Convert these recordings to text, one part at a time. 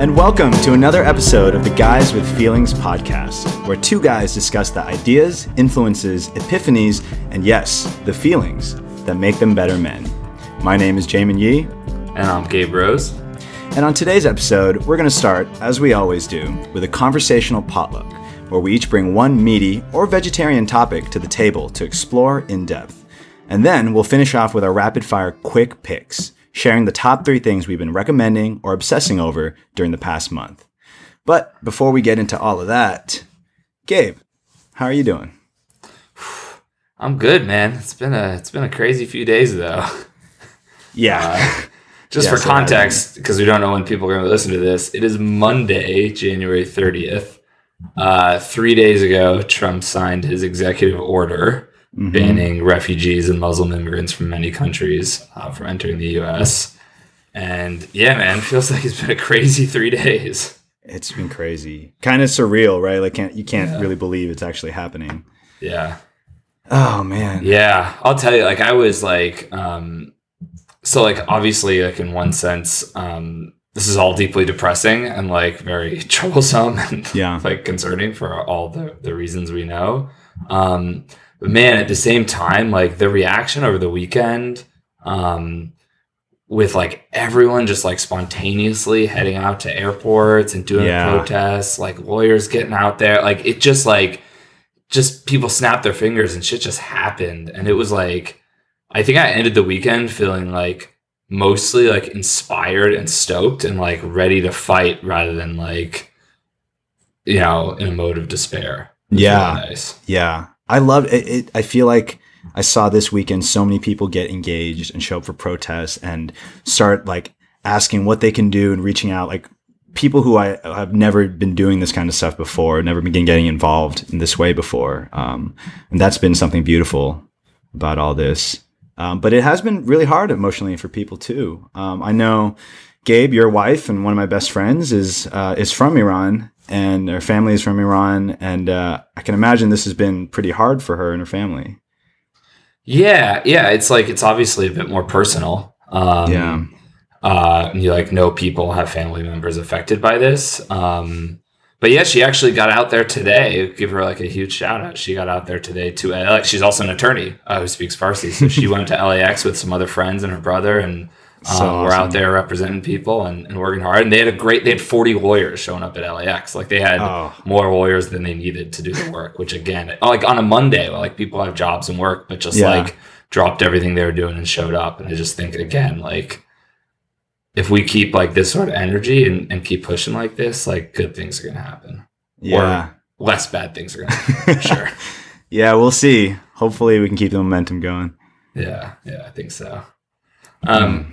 and welcome to another episode of the Guys with Feelings podcast, where two guys discuss the ideas, influences, epiphanies, and yes, the feelings that make them better men. My name is Jamin Yee. And I'm Gabe Rose. And on today's episode, we're going to start, as we always do, with a conversational potluck, where we each bring one meaty or vegetarian topic to the table to explore in depth. And then we'll finish off with our rapid fire quick picks sharing the top three things we've been recommending or obsessing over during the past month. But before we get into all of that, Gabe, how are you doing? I'm good, man. It's been a it's been a crazy few days though. Yeah. Uh, just Yeah, for so context, because we don't know when people are going to listen to this, it is Monday, January 30th. Uh, three days ago, Trump signed his executive order Mhm. banning refugees and Muslim immigrants from many countries uh, from entering the U.S. And yeah, man, it feels like it's been a crazy three days. It's been crazy. Kind of surreal, right? Like can't you can't Yeah. really believe it's actually happening. Yeah. Oh man. Yeah, I'll tell you. Like, I was like, um, so like obviously, like in one sense, um, this is all deeply depressing and like very troublesome and Yeah. like concerning for all the the reasons we know. Um, but man, at the same time, like the reaction over the weekend, um, with like everyone just like spontaneously heading out to airports and doing Yeah. protests, like lawyers getting out there, like it just like just people snapped their fingers and shit just happened. And it was like, I think I ended the weekend feeling like mostly like inspired and stoked and like ready to fight rather than like, you know, in a mode of despair. Yeah. really nice. Yeah. I love it, it. I feel like I saw this weekend so many people get engaged and show up for protests and start like asking what they can do and reaching out. Like people who I have never been doing this kind of stuff before, never been getting involved in this way before. Um, and that's been something beautiful about all this. Um, but it has been really hard emotionally for people too. Um, I know Gabe, your wife and one of my best friends is uh, is from Iran, and her family is from Iran, and uh, I can imagine this has been pretty hard for her and her family. Yeah. Yeah. It's like, it's obviously a bit more personal. Um, Yeah. uh, you like know people have family members affected by this. Um, but yeah, she actually got out there today. Give her like a huge shout out. She got out there today to LAX. She's also an attorney uh, who speaks Farsi, so she went to LAX with some other friends and her brother, and So we're out there representing people and, and working hard. And they had a great. They had forty lawyers showing up at LAX. Like they had Oh. more lawyers than they needed to do the work. Which again, like on a Monday, like people have jobs and work, but just Yeah. like dropped everything they were doing and showed up. And I just think again, like if we keep like this sort of energy and, and keep pushing like this, like good things are gonna happen. Yeah. Less bad things are gonna happen, for sure. yeah, we'll see. Hopefully, we can keep the momentum going. Yeah, yeah, I think so. Um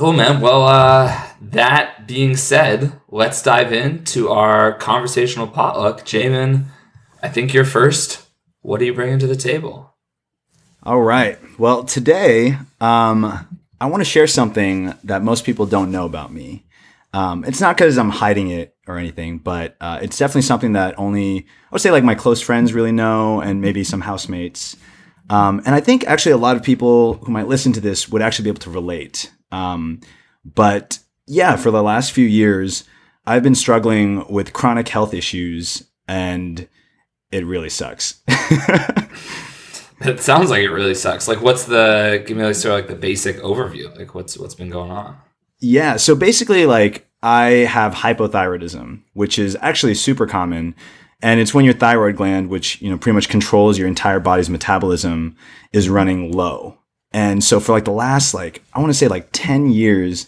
cool man. Well uh that being said, let's dive into our conversational potluck. Jamin, I think you're first. What are you bringing to the table? All right. Well, today, um, I want to share something that most people don't know about me. Um, it's not because I'm hiding it or anything, but uh, it's definitely something that only I would say like my close friends really know, and maybe some housemates. Um, and I think actually a lot of people who might listen to this would actually be able to relate. Um, but yeah, for the last few years, I've been struggling with chronic health issues, and it really sucks. It sounds like it really sucks. Like what's the give me like sort of like the basic overview? Like what's what's been going on? Yeah. So basically, like, I have hypothyroidism, which is actually super common. And it's when your thyroid gland, which, you know, pretty much controls your entire body's metabolism, is running low. And so for like the last, like, I want to say like 10 years,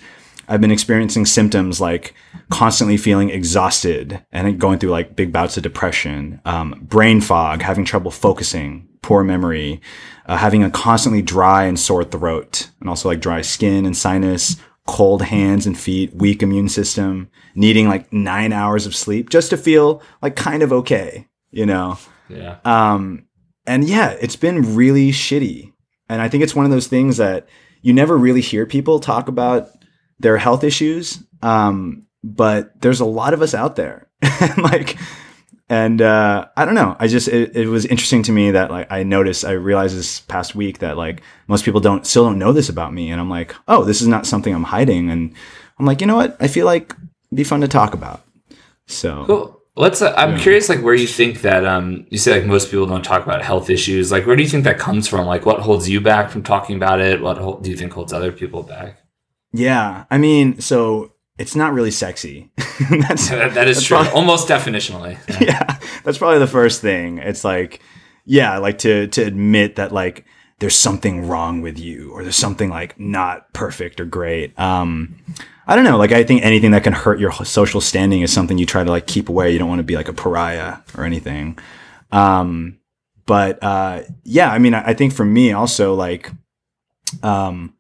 I've been experiencing symptoms like constantly feeling exhausted and going through like big bouts of depression, um, brain fog, having trouble focusing, poor memory, uh, having a constantly dry and sore throat, and also like dry skin and sinus, cold hands and feet, weak immune system, needing like nine hours of sleep just to feel like kind of okay, you know? Yeah. Um, and yeah, it's been really shitty. And I think it's one of those things that you never really hear people talk about their health issues. Um, but there's a lot of us out there. like, and uh, I don't know. I just it, it was interesting to me that like I noticed I realized this past week that like most people don't still don't know this about me, and I'm like, oh, this is not something I'm hiding, and I'm like, you know what? I feel like be fun to talk about. So cool. Let's. Uh, I'm yeah. curious, like where you think that um you say like most people don't talk about health issues. Like where do you think that comes from? Like what holds you back from talking about it? What do you think holds other people back? Yeah, I mean, so it's not really sexy. that's, that, that is that's true, probably, almost definitionally. Yeah. yeah, that's probably the first thing. It's like, yeah, like to to admit that like there's something wrong with you or there's something like not perfect or great. Um, I don't know. Like I think anything that can hurt your social standing is something you try to like keep away. You don't want to be like a pariah or anything. Um, but uh, yeah, I mean, I, I, think for me also like, um,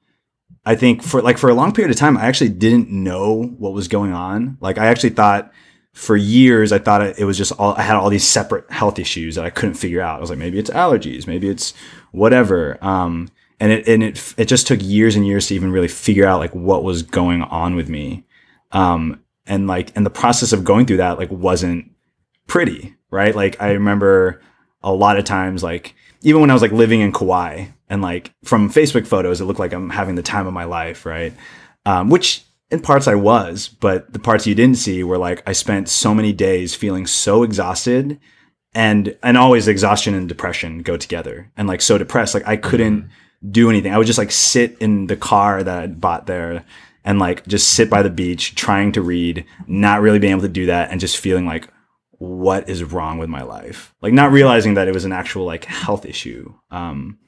I think for like for a long period of time, I actually didn't know what was going on. Like I actually thought for years, I thought it was just all I had all these separate health issues that I couldn't figure out. I was like, maybe it's allergies, maybe it's whatever. Um, and it and it it just took years and years to even really figure out like what was going on with me. Um and like and the process of going through that like wasn't pretty right? Like i remember a lot of times like even when i was like living in kauai and like from facebook photos it looked like i'm having the time of my life right? Um, which in parts i was but the parts you didn't see were like i spent so many days feeling so exhausted and and always exhaustion and depression go together and like so depressed. Like i couldn't mm-hmm do anything. I would just like sit in the car that I bought there and like just sit by the beach trying to read, not really being able to do that and just feeling like what is wrong with my life? Like not realizing that it was an actual like health issue. Um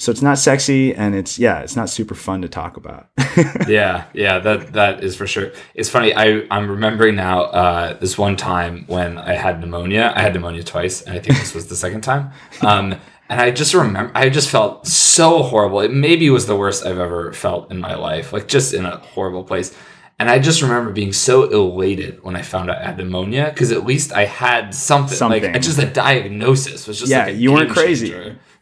so it's not sexy and it's yeah, it's not super fun to talk about. yeah, yeah, that that is for sure. It's funny. I I'm remembering now uh, this one time when I had pneumonia. I had pneumonia twice, and I think this was the second time. Um, and I just remember, I just felt so horrible. It maybe was the worst I've ever felt in my life, like just in a horrible place. And I just remember being so elated when I found out I had pneumonia because at least I had something, something. like just a diagnosis was just yeah, like you weren't crazy.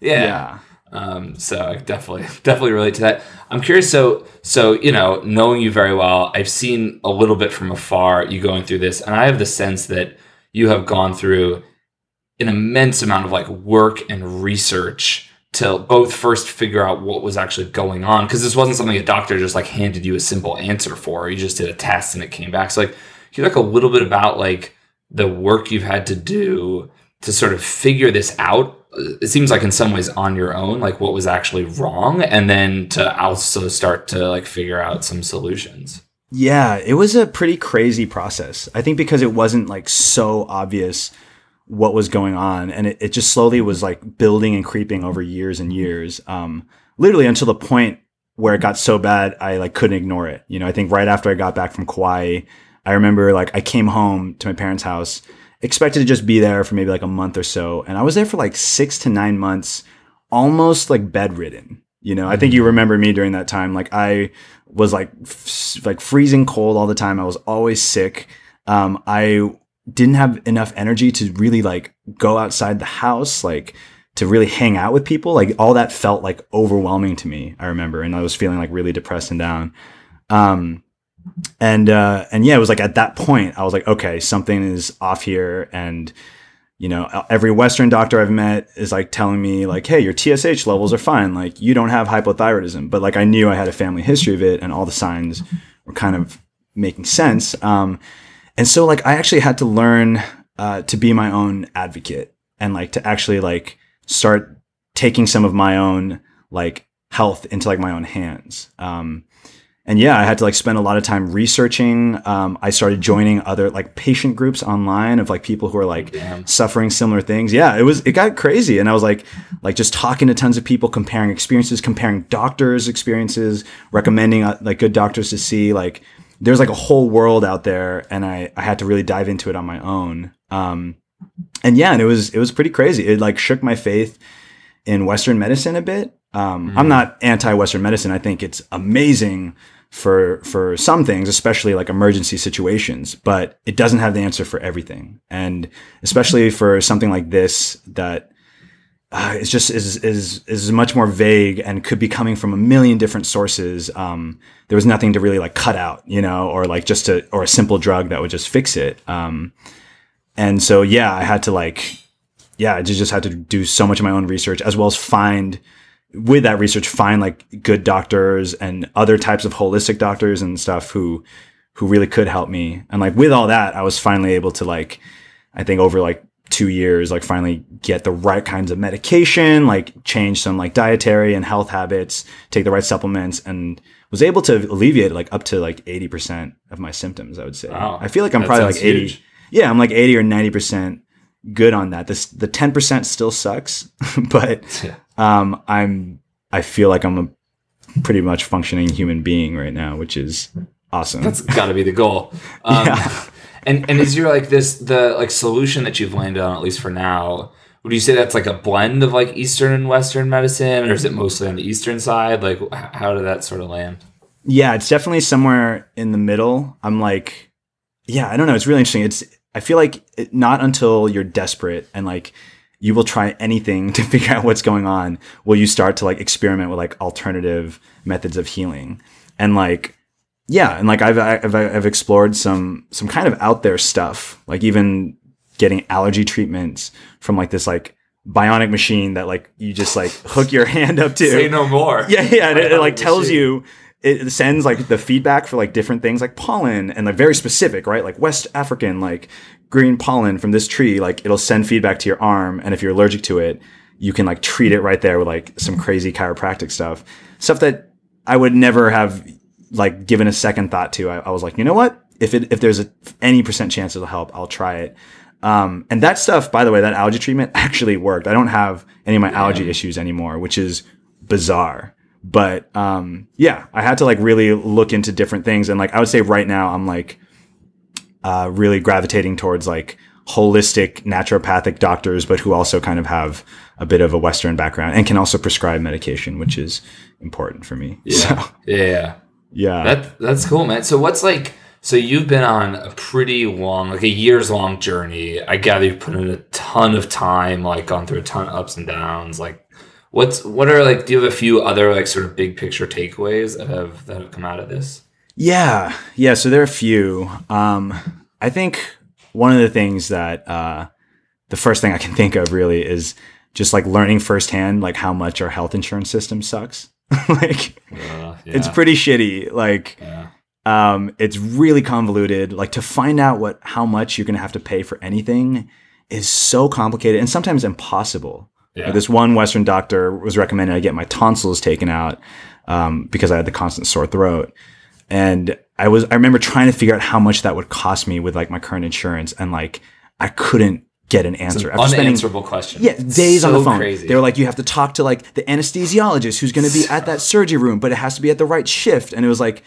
Yeah. yeah. Um, so I definitely definitely relate to that. I'm curious. So so you know, knowing you very well, I've seen a little bit from afar you going through this, and I have the sense that you have gone through an immense amount of like work and research to both first figure out what was actually going on because this wasn't something a doctor just like handed you a simple answer for. You just did a test and it came back. So like can you talk a little bit about like the work you've had to do to sort of figure this out? Uh, it seems like in some ways on your own like what was actually wrong and then to also start to like figure out some solutions. Yeah it was a pretty crazy process. I think because it wasn't like so obvious what was going on. And it, it just slowly was like building and creeping over years and years. Um, literally until the point where it got so bad, I like couldn't ignore it. You know, I think right after I got back from Kauai, I remember like I came home to my parents' house, expected to just be there for maybe like a month or so. And I was there for like six to nine months, almost like bedridden. You know, I think you mm-hmm. remember me during that time. Like I was like, f- like freezing cold all the time. I was always sick. Um, I didn't have enough energy to really like go outside the house, like to really hang out with people. Like all that felt like overwhelming to me. I remember, and I was feeling like really depressed and down. Um, and uh, and yeah, it was like at that point I was like, okay, something is off here, and you know, every Western doctor I've met is like telling me like, hey, your TSH levels are fine, like you don't have hypothyroidism, but like I knew I had a family history of it, and all the signs were kind of making sense. Um, and so like I actually had to learn uh, to be my own advocate and like to actually like start taking some of my own like health into like my own hands. Um, and yeah, I had to like spend a lot of time researching. Um, I started joining other like patient groups online of like people who are like Damn. suffering similar things. Yeah, it was it got crazy, and I was like like just talking to tons of people, comparing experiences, comparing doctors' experiences, recommending uh, like good doctors to see, like there's like a whole world out there and I, I had to really dive into it on my own. Um, and yeah, and it was, it was pretty crazy. It like shook my faith in Western medicine a bit. Um, mm. I'm not anti Western medicine. I think it's amazing for, for some things, especially like emergency situations, but it doesn't have the answer for everything. And especially for something like this that, uh, it's just is is is much more vague and could be coming from a million different sources. Um, there was nothing to really like cut out, you know, or like just a or a simple drug that would just fix it. Um, and so yeah, I had to like, yeah, I just had to do so much of my own research as well as find with that research find like good doctors and other types of holistic doctors and stuff who who really could help me. And like with all that, I was finally able to like, I think over like two years, like finally get the right kinds of medication, like change some like dietary and health habits, take the right supplements, and was able to alleviate like up to like 80% of my symptoms, I would say. Wow. I feel like I'm That probably like 80. huge. Yeah, I'm like 80 or 90% good on that. This the 10% still sucks, but Yeah. um I'm I feel like I'm a pretty much functioning human being right now, which is awesome. That's got to be the goal. Um, Yeah. And and is your like this the like solution that you've landed on at least for now? Would you say that's like a blend of like Eastern and Western medicine, or is it mostly on the Eastern side? Like, how did that sort of land? Yeah, it's definitely somewhere in the middle. I'm like, yeah, I don't know. It's really interesting. It's I feel like it, not until you're desperate and like you will try anything to figure out what's going on will you start to like experiment with like alternative methods of healing and like yeah and like I've I've, I've explored some some kind of out there stuff like even getting allergy treatments from like this like bionic machine that like you just like hook your hand up to Say no more. yeah, yeah. and It, it, like tells machine. you, it sends like the feedback for like different things, like pollen, and like very specific, right? Like West African, like green pollen from this tree. Like it'll send feedback to your arm, and if you're allergic to it, you can like treat it right there with like some crazy chiropractic stuff, stuff that I would never have like given a second thought to. I, I was like, you know what? If it if there's a any percent chance it'll help, I'll try it. Um, and that stuff, by the way, that allergy treatment actually worked. I don't have any of my allergy issues anymore, which is bizarre. But um, yeah, I had to like really look into different things, and like I would say right now, I'm like uh, really gravitating towards like holistic naturopathic doctors, but who also kind of have a bit of a Western background and can also prescribe medication, which is important for me. Yeah. So, Yeah. Yeah. That that's cool, man. So what's like? So you've been on a pretty long, like a years long journey. I gather you've put in a ton of time, like gone through a ton of ups and downs. Like, what's what are like? Do you have a few other like sort of big picture takeaways that have that have come out of this? Yeah, yeah. So there are a few. Um, I think one of the things that uh, the first thing I can think of really is just like learning firsthand, like how much our health insurance system sucks. like Uh, it's pretty shitty. Like yeah. um, it's really convoluted. Like to find out what how much you're gonna have to pay for anything is so complicated and sometimes impossible. Yeah. This one Western doctor was recommending I get my tonsils taken out um, because I had the constant sore throat, and I was I remember trying to figure out how much that would cost me with like my current insurance, and like I couldn't get an answer. After spending- Unanswerable question. yeah, days on the phone. Crazy. They were like, you have to talk to like the anesthesiologist who's going to be at that surgery room, but it has to be at the right shift. And it was like,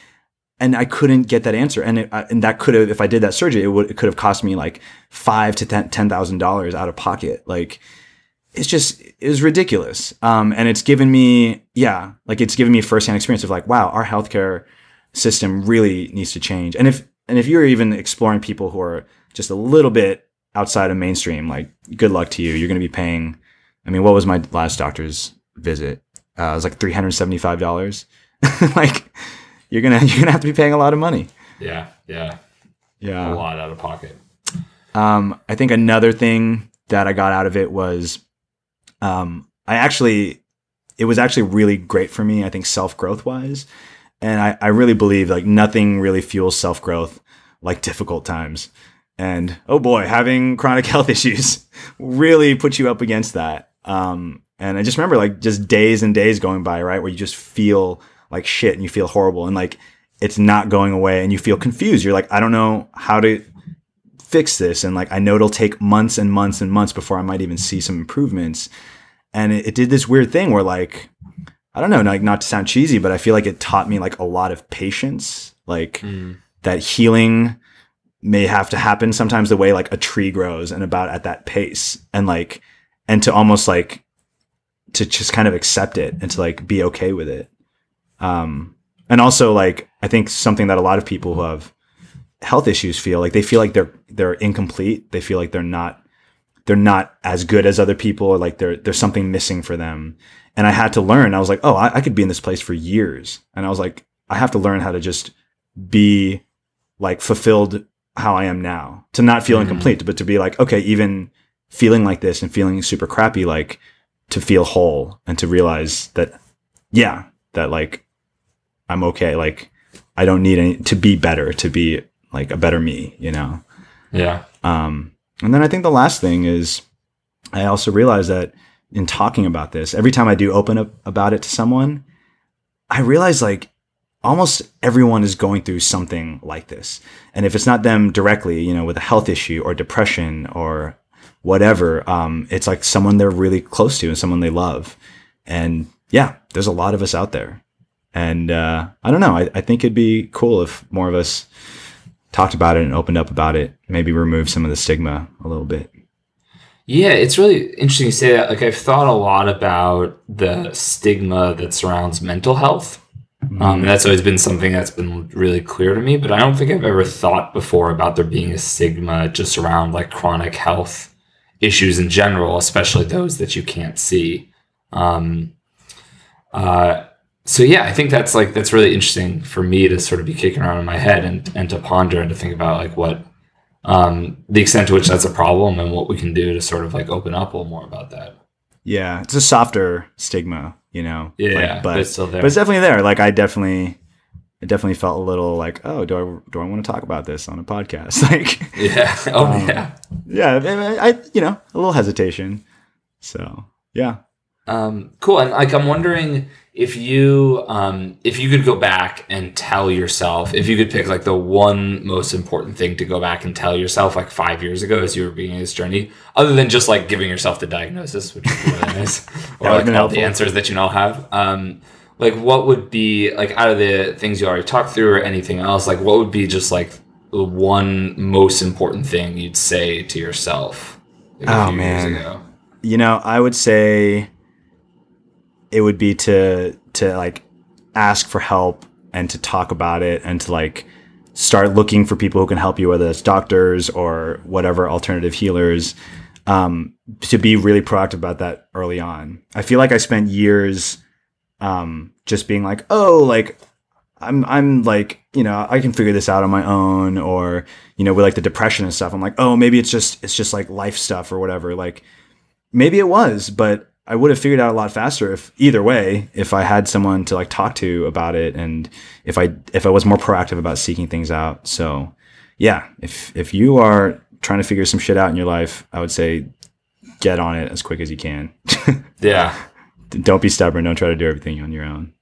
and I couldn't get that answer. And it, and that could have, if I did that surgery, it would it could have cost me like five to ten ten thousand dollars out of pocket. Like, it's just it was ridiculous. Um, and it's given me, yeah, like it's given me firsthand experience of like, wow, our healthcare system really needs to change. And if and if you're even exploring people who are just a little bit outside of mainstream, like good luck to you. You're going to be paying. I mean, what was my last doctor's visit? Uh, it was like three hundred seventy-five dollars. like you're gonna you're gonna have to be paying a lot of money. yeah, yeah, yeah, a lot out of pocket. Um, I think another thing that I got out of it was, um, I actually, it was actually really great for me. I think self growth wise, and I, I really believe like nothing really fuels self growth like difficult times. And oh boy, having chronic health issues really puts you up against that. Um, and I just remember like just days and days going by, right, where you just feel like shit and you feel horrible and like it's not going away and you feel confused. You're like, I don't know how to fix this and like i know it'll take months and months and months before i might even see some improvements and it, it did this weird thing where like i don't know like not to sound cheesy but i feel like it taught me like a lot of patience like Mm. that healing may have to happen sometimes the way like a tree grows and about at that pace and like and to almost like to just kind of accept it and to like be okay with it. Um and also like i think something that a lot of people who have health issues feel like they feel like they're they're incomplete. They feel like they're not they're not as good as other people or like there there's something missing for them. And i had to learn. I was like oh I, I could be in this place for years. And i was like i have to learn how to just be like fulfilled how i am now to not feel Mhm. incomplete but to be like okay even feeling like this and feeling super crappy like to feel whole and to realize that yeah that like i'm okay like I don't need any to be better, to be like a better me, you know? Yeah. Um, and then I think the last thing is I also realize that in talking about this, every time I do open up about it to someone, I realize like almost everyone is going through something like this. And if it's not them directly, you know, with a health issue or depression or whatever, um, it's like someone they're really close to and someone they love. And yeah, there's a lot of us out there. And uh, I don't know. I, I think it'd be cool if more of us talked about it and opened up about it, maybe remove some of the stigma a little bit. Yeah, it's really interesting to say that. Like, I've thought a lot about the stigma that surrounds mental health. Um, that's always been something that's been really clear to me, but I don't think I've ever thought before about there being a stigma just around like chronic health issues in general, especially those that you can't see. Um, uh, so yeah, I think that's like that's really interesting for me to sort of be kicking around in my head and and to ponder and to think about like what um, the extent to which that's a problem and what we can do to sort of like open up a little more about that. Yeah, it's a softer stigma, you know. Yeah, like, but, but, it's still there. but it's definitely there. Like I definitely, it definitely felt a little like, oh, do I do I want to talk about this on a podcast? like, yeah, oh um, yeah, yeah. I, I, you know, a little hesitation. So yeah, um, cool. And like, I'm wondering if you um, if you could go back and tell yourself if you could pick like the one most important thing to go back and tell yourself like five years ago as you were beginning this journey other than just like giving yourself the diagnosis which is really nice or like all helpful. the answers that you now have um, like what would be like out of the things you already talked through or anything else like what would be just like the one most important thing you'd say to yourself like, oh man you know i would say it would be to to like ask for help and to talk about it and to like start looking for people who can help you, whether it's doctors or whatever alternative healers. Um, to be really proactive about that early on. I feel like I spent years um, just being like, oh, like I'm I'm like, you know, I can figure this out on my own or, you know, with like the depression and stuff. I'm like, oh, maybe it's just it's just like life stuff or whatever. Like maybe it was, but I would have figured out a lot faster if either way, if I had someone to like talk to about it and if I if I was more proactive about seeking things out. So yeah, if if you are trying to figure some shit out in your life, I would say get on it as quick as you can. yeah. Don't be stubborn. Don't try to do everything on your own.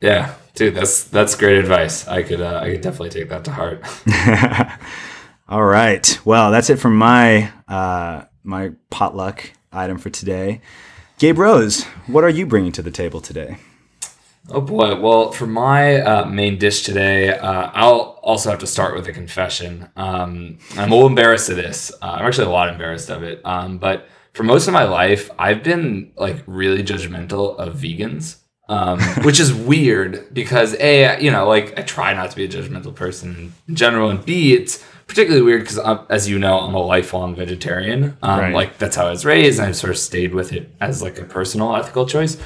Yeah, dude, that's that's great advice. I could uh, I could definitely take that to heart. All right. Well, that's it from my uh, my potluck item for today. Gabe Rose, what are you bringing to the table today? Oh boy. Well, for my uh, main dish today, uh, I'll also have to start with a confession. Um, I'm a little embarrassed of this. Uh, I'm actually a lot embarrassed of it. Um, but for most of my life, I've been like really judgmental of vegans, um, which is weird because a, you know, like I try not to be a judgmental person in general, and b, it's particularly weird because, as you know, I'm a lifelong vegetarian. Um, right. Like that's how I was raised, and I've sort of stayed with it as like a personal ethical choice.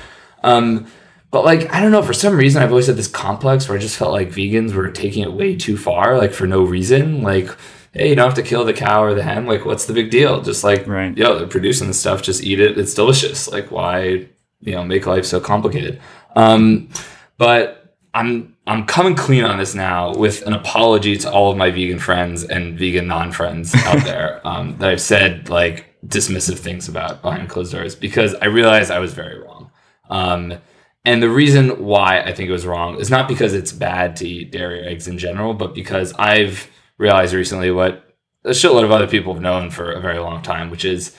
Um, but like I don't know, for some reason I've always had this complex where I just felt like vegans were taking it way too far, like for no reason. Like, hey, you don't have to kill the cow or the hen. Like, what's the big deal? Just like, right. yo, they're producing the stuff, just eat it. It's delicious. Like, why, you know, make life so complicated? Um, but I'm I'm coming clean on this now with an apology to all of my vegan friends and vegan non friends out there um, that I've said like dismissive things about behind closed doors because I realized I was very wrong. Um, and the reason why I think it was wrong is not because it's bad to eat dairy or eggs in general, but because I've realized recently what a shitload of other people have known for a very long time, which is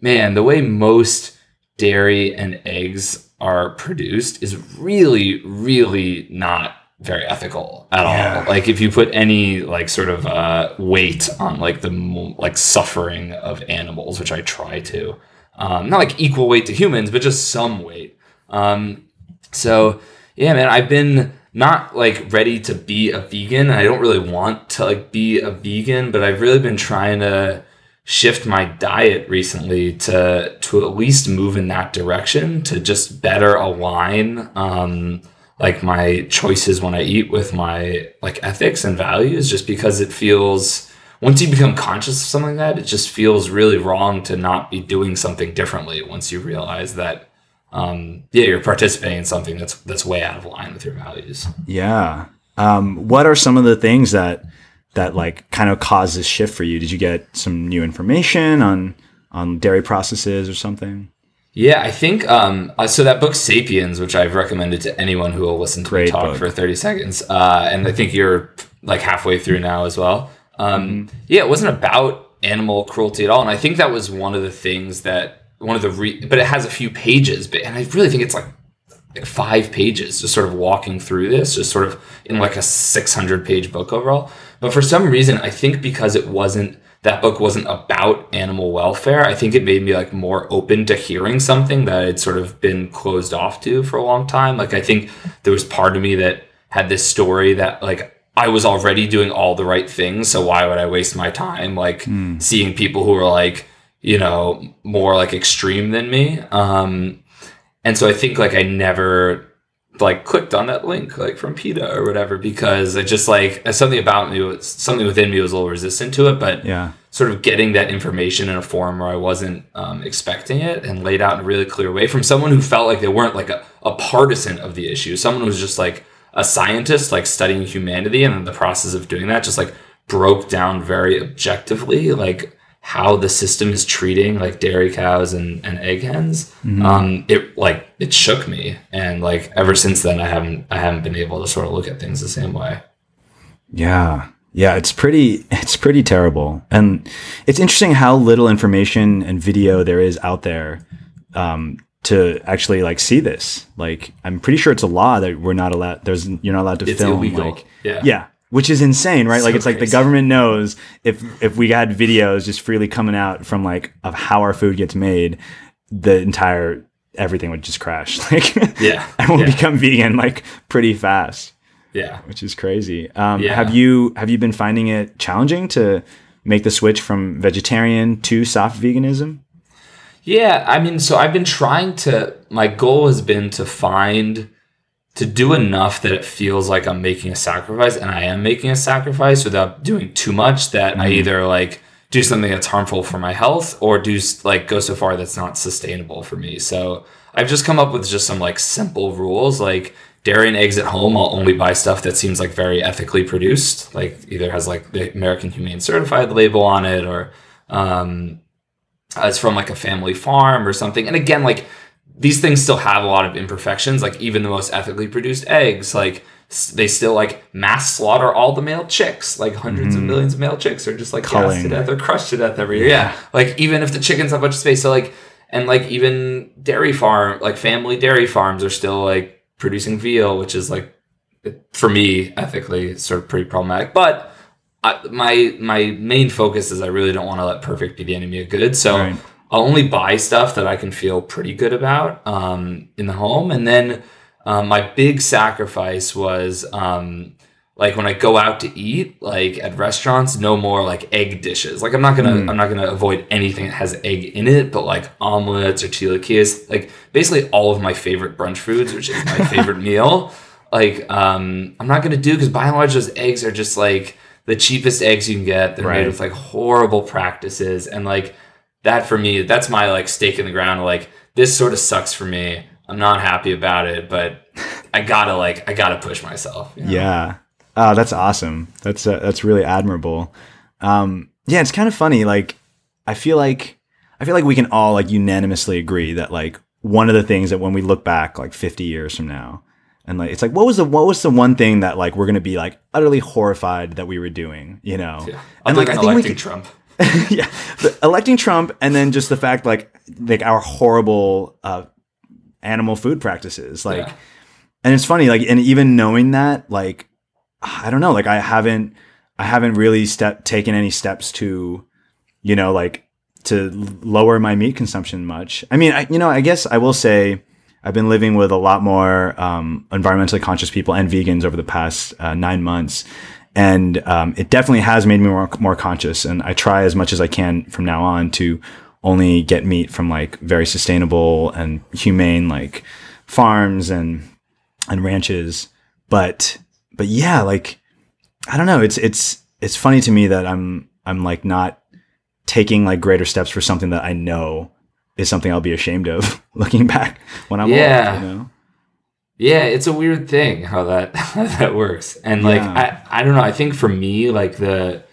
man, the way most dairy and eggs are produced is really, really not very ethical at yeah. all. Like if you put any like sort of uh, weight on like the like suffering of animals, which I try to, um, not like equal weight to humans, but just some weight. Um, so yeah, man, I've been not like ready to be a vegan. I don't really want to like be a vegan, but I've really been trying to shift my diet recently to to at least move in that direction to just better align um, like my choices when I eat with my like ethics and values just because it feels once you become conscious of something like that it just feels really wrong to not be doing something differently once you realize that um, yeah you're participating in something that's that's way out of line with your values yeah Um, what are some of the things that that like kind of caused this shift for you? Did you get some new information on on dairy processes or something? Yeah, I think um, uh, so. That book *Sapiens*, which I've recommended to anyone who will listen to Great me talk book. for thirty seconds, uh, and I think you're like halfway through now as well. Um, Yeah, it wasn't about animal cruelty at all, and I think that was one of the things that one of the re- but it has a few pages, but and I really think it's like like five pages just sort of walking through this, just sort of in like a 600 page book overall. But for some reason, I think because it wasn't, that book wasn't about animal welfare, I think it made me like more open to hearing something that had sort of been closed off to for a long time. Like, I think there was part of me that had this story that like I was already doing all the right things. So why would I waste my time like seeing people who are like, you know, more like extreme than me? Um, and so I think like I never like clicked on that link like from PETA or whatever because it just like something about me was something within me was a little resistant to it. But Yeah. sort of getting that information in a form where I wasn't um, expecting it and laid out in a really clear way from someone who felt like they weren't like a, a partisan of the issue, someone who was just like a scientist, like studying humanity, and in the process of doing that, just like broke down very objectively, like how the system is treating like dairy cows and, and egg hens. Um, it like it shook me, and like ever since then, I haven't I haven't been able to sort of look at things the same way. Yeah. Yeah, it's pretty it's pretty terrible. And it's interesting how little information and video there is out there um, to actually like see this. Like I'm pretty sure it's a law that we're not allowed there's you're not allowed to It's film illegal. like Yeah. Yeah. Which is insane, right? like So it's like the government knows if if we had videos just freely coming out from like of how our food gets made, the entire everything would just crash. Like Yeah. everyone would Yeah. become vegan like pretty fast Yeah. which is crazy. Um, Yeah. Have you have you been finding it challenging to make the switch from vegetarian to soft veganism? Yeah, I mean, so I've been trying to. My goal has been to find, to do enough that it feels like I'm making a sacrifice, and I am making a sacrifice without doing too much. That I either like do something that's harmful for my health, or do like go so far that's not sustainable for me. So I've just come up with just some like simple rules, like dairy and eggs at home. I'll only buy stuff that seems like very ethically produced, like either has like the American Humane Certified label on it, or um, uh, it's from like a family farm or something. And again, like these things still have a lot of imperfections. Like even the most ethically produced eggs, like they still like mass slaughter all the male chicks. Like 100s of mm. millions of male chicks are just like gassed to death or crushed to death every year. Yeah. Like even if the chickens have a bunch of space, so like and like even dairy farm, like family dairy farms are still like producing veal, which is like for me ethically sort of pretty problematic. But I, my my main focus is I really don't want to let perfect be the enemy of good. So Right. I'll only buy stuff that I can feel pretty good about um, in the home. And then um, my big sacrifice was um, like when I go out to eat, like at restaurants, no more like egg dishes. Like I'm not gonna I'm not gonna avoid anything that has egg in it, but like omelets or chilaquiles, like basically all of my favorite brunch foods, which is my favorite meal. Like um, I'm not gonna do because by and large those eggs are just like the cheapest eggs you can get. They're Right. made with like horrible practices and like that for me that's my like stake in the ground like this sort of sucks for me i'm not happy about it but i gotta like i gotta push myself you know? Yeah. Oh, that's awesome. That's uh, that's really admirable. Um, yeah, it's kind of funny. Like, I feel like I feel like we can all like unanimously agree that like one of the things that when we look back like 50 years from now, and like it's like what was the what was the one thing that like we're gonna be like utterly horrified that we were doing, you know? yeah. And like I think we could, trump yeah, the, electing Trump, and then just the fact like like our horrible uh, animal food practices, like, Yeah. and it's funny, like, and even knowing that, like, I don't know, like, I haven't, I haven't really step taken any steps to, you know, like, to lower my meat consumption much. I mean, I, you know, I guess I will say. I've been living with a lot more um, environmentally conscious people and vegans over the past uh, nine months, and um, it definitely has made me more more conscious. And I try as much as I can from now on to only get meat from like very sustainable and humane like farms and and ranches. But but yeah, like I don't know. It's it's it's funny to me that I'm I'm like not taking like greater steps for something that I know is something I'll be ashamed of looking back when I'm Yeah. old. You know? Yeah, it's a weird thing how that how that works. And like Yeah. I I don't know, I think for me like the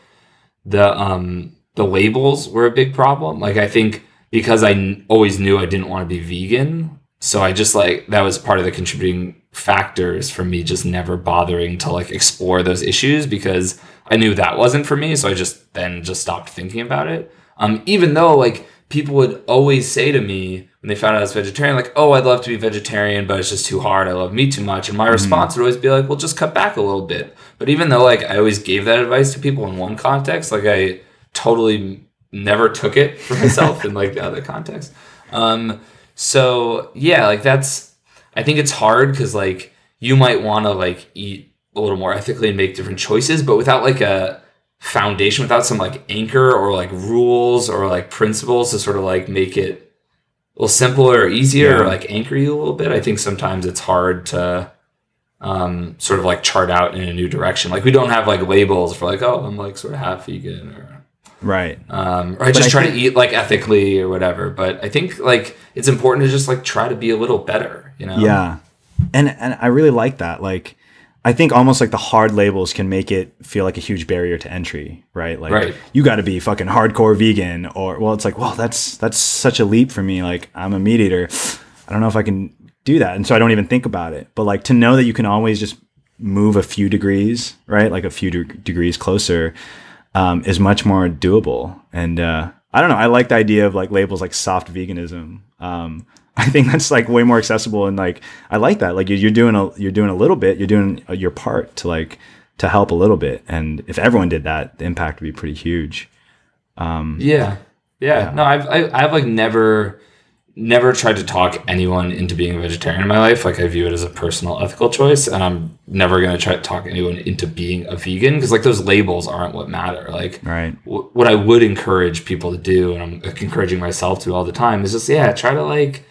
the um the labels were a big problem. Like I think because I always knew I didn't want to be vegan, so I just like that was part of the contributing factors for me just never bothering to like explore those issues because I knew that wasn't for me, so I just then just stopped thinking about it. Um even though like people would always say to me when they found out I was vegetarian, like, oh, I'd love to be vegetarian, but it's just too hard. I love meat too much. And my response would always be like, well, just cut back a little bit. But even though like I always gave that advice to people in one context, like I totally never took it for myself in like the other context. Um, so yeah, like that's I think it's hard because like you might want to like eat a little more ethically and make different choices, but without like a foundation, without some like anchor or like rules or like principles to sort of like make it a little simpler or easier or like anchor you a little bit. I think sometimes it's hard to um, sort of like chart out in a new direction. Like we don't have like labels for like, oh, I'm like sort of half vegan or Right. um, or I just I try think- to eat like ethically or whatever. But I think like it's important to just like try to be a little better, you know? Yeah. And and I really like that. Like I think almost like the hard labels can make it feel like a huge barrier to entry, right? Like Right. you got to be fucking hardcore vegan or well it's like, well, that's that's such a leap for me. Like I'm a meat eater. I don't know if I can do that. And so I don't even think about it. But like to know that you can always just move a few degrees, right? Like a few de- degrees closer um, is much more doable. And uh, I don't know. I like the idea of like labels like soft veganism. Um, I think that's like way more accessible and like I like that. Like you- you're doing a you're doing a little bit. You're doing uh, your part to like to help a little bit. And if everyone did that, the impact would be pretty huge. Yeah. Yeah. No, I've, I, I've like never, never tried to talk anyone into being a vegetarian in my life. Like I view it as a personal ethical choice and I'm never going to try to talk anyone into being a vegan because like those labels aren't what matter. Like Right. w- what I would encourage people to do, and I'm encouraging myself to all the time, is just yeah, try to like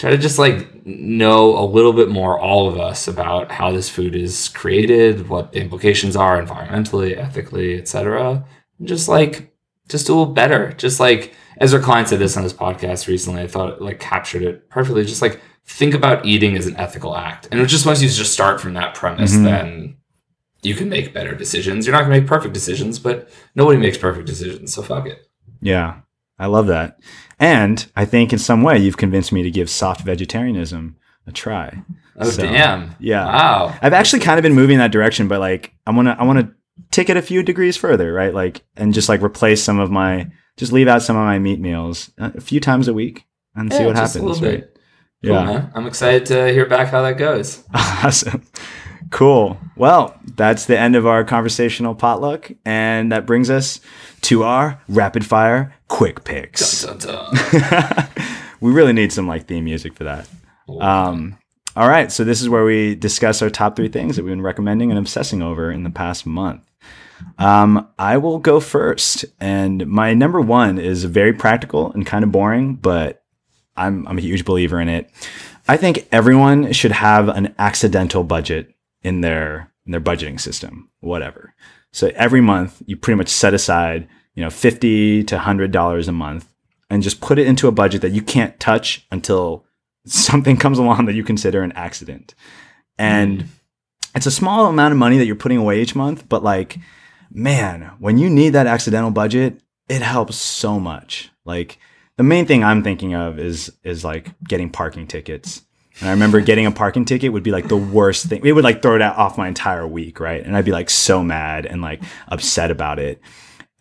try to just like know a little bit more, all of us, about how this food is created, what the implications are environmentally, ethically, etc. Just like just do a little better. Just like as Ezra Klein said this on his podcast recently. I thought it like captured it perfectly. Just like think about eating as an ethical act, and just once you just start from that premise, Mhm. then you can make better decisions. You're not gonna make perfect decisions, but nobody makes perfect decisions, so fuck it. Yeah. I love that. And I think in some way you've convinced me to give soft vegetarianism a try. Oh So, damn! yeah. Wow. I've actually kind of been moving in that direction, but like I want to I want to take it a few degrees further, right? Like and just like replace some of my just leave out some of my meat meals uh, a few times a week and see what just a happens, little right? Cool, Yeah. man. I'm excited to hear back how that goes. Awesome. Cool. Well, that's the end of our conversational potluck and that brings us to our rapid fire quick picks. Dun, dun, dun. we really need some like theme music for that. Um, all right, so this is where we discuss our top three things that we've been recommending and obsessing over in the past month. Um, I will go first, and my number one is very practical and kind of boring, but I'm I'm a huge believer in it. I think everyone should have an accidental budget in their in their budgeting system, whatever. So every month you pretty much set aside, you know, fifty to hundred dollars a month, and just put it into a budget that you can't touch until something comes along that you consider an accident. And mm-hmm. it's a small amount of money that you're putting away each month, but like, man, when you need that accidental budget, it helps so much. Like the main thing I'm thinking of is is like getting parking tickets. And I remember getting a parking ticket would be like the worst thing. It would like throw it off my entire week, right? And I'd be like so mad and like upset about it.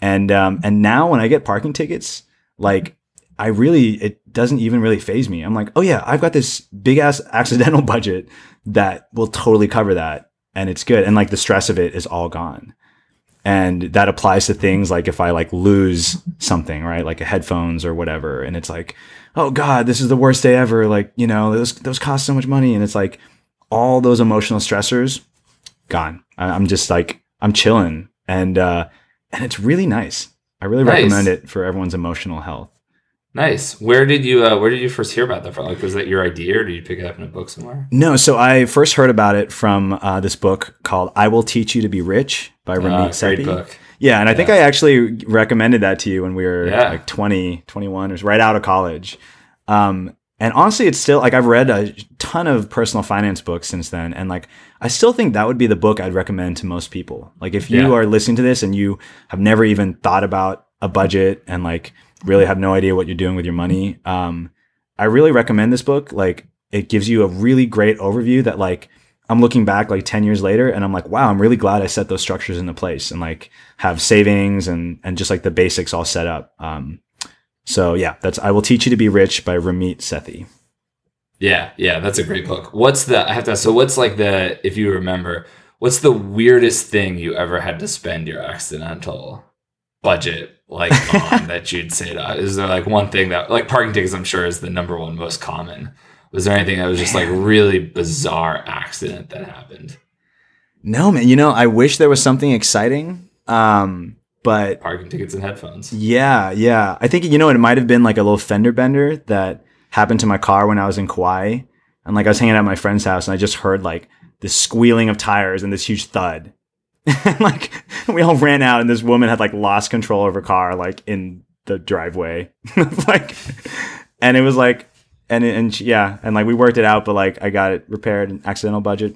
And um and now when I get parking tickets, like I really it doesn't even really faze me. I'm like, oh yeah, I've got this big ass accidental budget that will totally cover that, and it's good. And like the stress of it is all gone. And that applies to things like if I like lose something, right, like a headphones or whatever, and it's like, oh god, this is the worst day ever. Like you know, those those cost so much money, and it's like all those emotional stressors gone. I- I'm just like I'm chilling, and uh, and it's really nice. I really Nice. recommend it for everyone's emotional health. Nice. Where did you uh, Where did you first hear about that from? Like, was that your idea, or did you pick it up in a book somewhere? No, so I first heard about it from uh, this book called "I Will Teach You to Be Rich" by Uh, Ramit great Sethi. book. Yeah, and I think I actually recommended that to you when we were Yeah. like 20, 21, or right out of college. Um, and honestly, it's still like I've read a ton of personal finance books since then. And like, I still think that would be the book I'd recommend to most people. Like, if you Yeah. are listening to this and you have never even thought about a budget and like really have no idea what you're doing with your money, um, I really recommend this book. Like, it gives you a really great overview that like, I'm looking back like 10 years later and I'm like, wow, I'm really glad I set those structures into place and like have savings and, and just like the basics all set up. Um, so yeah, that's I Will Teach You to Be Rich by Ramit Sethi. Yeah, yeah, that's a great book. What's the I have to so what's like the if you remember, what's the weirdest thing you ever had to spend your accidental budget like on that you'd say that? Is there like one thing that like parking tickets I'm sure is the number one most common. Was there anything that was just like really bizarre accident that happened? No, man, you know, I wish there was something exciting. Um, but Parking tickets and headphones. yeah, yeah. I think you know it might have been like a little fender bender that happened to my car when I was in Kauai. And like I was hanging out at my friend's house and I just heard like this squealing of tires and this huge thud. and like we all ran out and this woman had like lost control of her car like in the driveway. like and it was like and and she, yeah, and like we worked it out but like I got it repaired an accidental budget.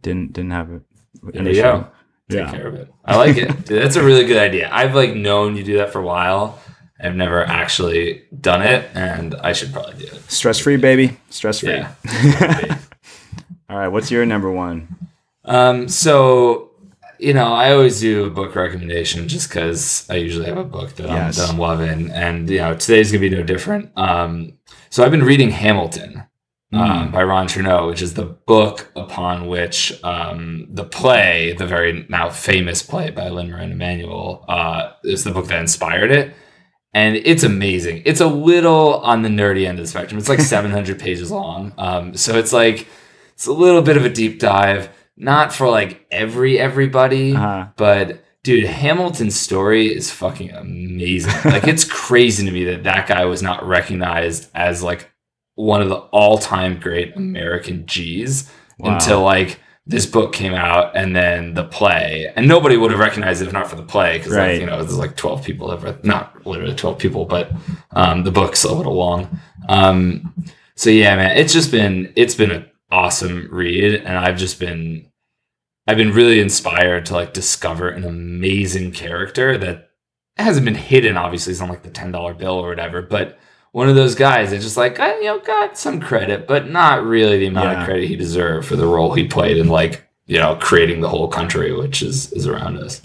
Didn't didn't have it. There you go. Take Yeah. care of it. I like it. Dude, that's a really good idea. I've like known you do that for a while. I've never actually done it, and I should probably do it. Stress free, baby. Stress free. Yeah. All right. What's your number one? um. So, you know, I always do a book recommendation just because I usually have a book that I'm that I'm loving, and you know, today's gonna be no different. Um. So I've been reading Hamilton. um, by Ron Chernow, which is the book upon which um, the play, the very now famous play by Lin Manuel Emanuel, uh, is the book that inspired it. And it's amazing. It's a little on the nerdy end of the spectrum. It's like 700 pages long. Um, so it's like, it's a little bit of a deep dive, not for like every everybody, Uh-huh. but dude, Hamilton's story is fucking amazing. Like, it's crazy to me that that guy was not recognized as like one of the all-time great American G's Wow. until like this book came out and then the play, and nobody would have recognized it if not for the play because Right. like, you know there's like 12 people that have read, not literally 12 people, but um, the book's a little long. Um, so yeah, man, it's just been it's been an awesome read, and I've just been I've been really inspired to like discover an amazing character that hasn't been hidden. Obviously, it's on like the ten dollar bill or whatever, but one of those guys that just like I, you know got some credit, but not really the amount Yeah. of credit he deserved for the role he played in like you know creating the whole country, which is is around us.